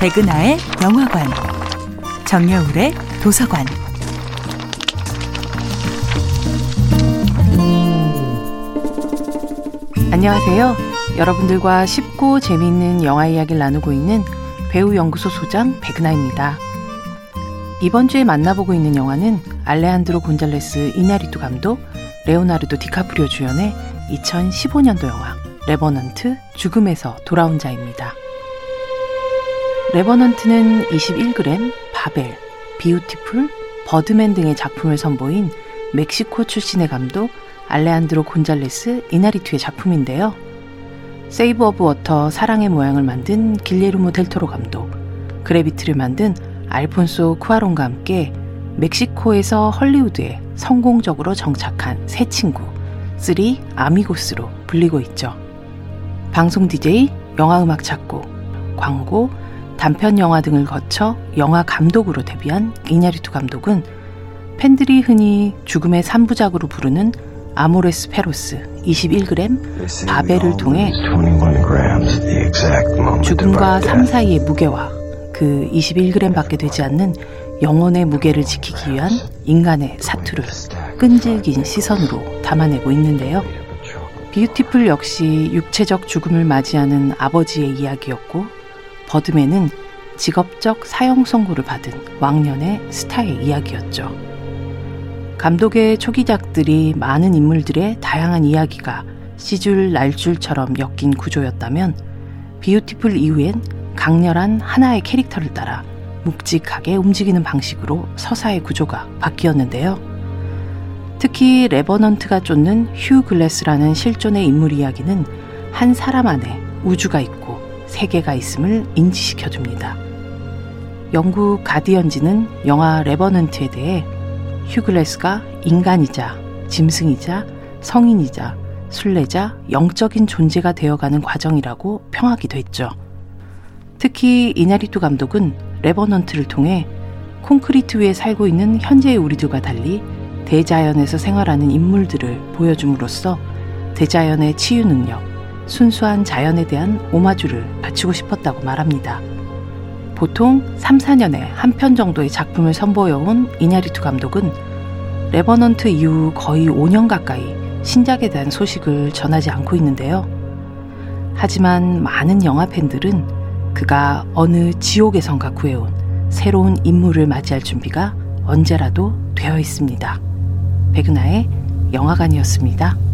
백은하의 영화관, 정여울의 도서관. 안녕하세요. 여러분들과 쉽고 재미있는 영화 이야기를 나누고 있는 배우 연구소 소장 백은하입니다. 이번 주에 만나보고 있는 영화는 알레한드로 곤잘레스 이나리투 감독, 레오나르도 디카프리오 주연의 2015년도 영화 레버넌트 죽음에서 돌아온 자입니다. 레버넌트는 21g, 바벨, 비우티풀, 버드맨 등의 작품을 선보인 멕시코 출신의 감독 알레한드로 곤잘레스 이냐리투의 작품인데요. 셰이프 오브 워터 사랑의 모양을 만든 길레르모 델토로 감독, 그래비티를 만든 알폰소 쿠아론과 함께 멕시코에서 헐리우드에 성공적으로 정착한 세 친구, Three Amigos로 불리고 있죠. 방송 DJ, 영화음악 작곡, 광고, 단편 영화 등을 거쳐 영화 감독으로 데뷔한 이냐리투 감독은 팬들이 흔히 죽음의 3부작으로 부르는 아모레스 페로스 21g 바벨을 통해 죽음과 삶 사이의 무게와 그 21g밖에 되지 않는 영혼의 무게를 지키기 위한 인간의 사투를 끈질긴 시선으로 담아내고 있는데요. 비유티풀 역시 육체적 죽음을 맞이하는 아버지의 이야기였고 버드맨은 직업적 사형 선고를 받은 왕년의 스타의 이야기였죠. 감독의 초기작들이 많은 인물들의 다양한 이야기가 씨줄 날줄처럼 엮인 구조였다면 비유티풀 이후엔 강렬한 하나의 캐릭터를 따라 묵직하게 움직이는 방식으로 서사의 구조가 바뀌었는데요. 특히 레버넌트가 쫓는 휴 글래스라는 실존의 인물 이야기는 한 사람 안에 우주가 있고 세계가 있음을 인지시켜줍니다. 영국 가디언지는 영화 레버넌트에 대해 휴 글래스가 인간이자 짐승이자 성인이자 순례자 영적인 존재가 되어가는 과정이라고 평하기도 했죠. 특히 이냐리투 감독은 레버넌트를 통해 콘크리트 위에 살고 있는 현재의 우리들과 달리 대자연에서 생활하는 인물들을 보여줌으로써 대자연의 치유 능력, 순수한 자연에 대한 오마주를 바치고 싶었다고 말합니다. 보통 3, 4년에 한 편 정도의 작품을 선보여온 이냐리투 감독은 레버넌트 이후 거의 5년 가까이 신작에 대한 소식을 전하지 않고 있는데요. 하지만 많은 영화 팬들은 그가 어느 지옥에선가 구해온 새로운 인물을 맞이할 준비가 언제라도 되어 있습니다. 백은하의 영화관이었습니다.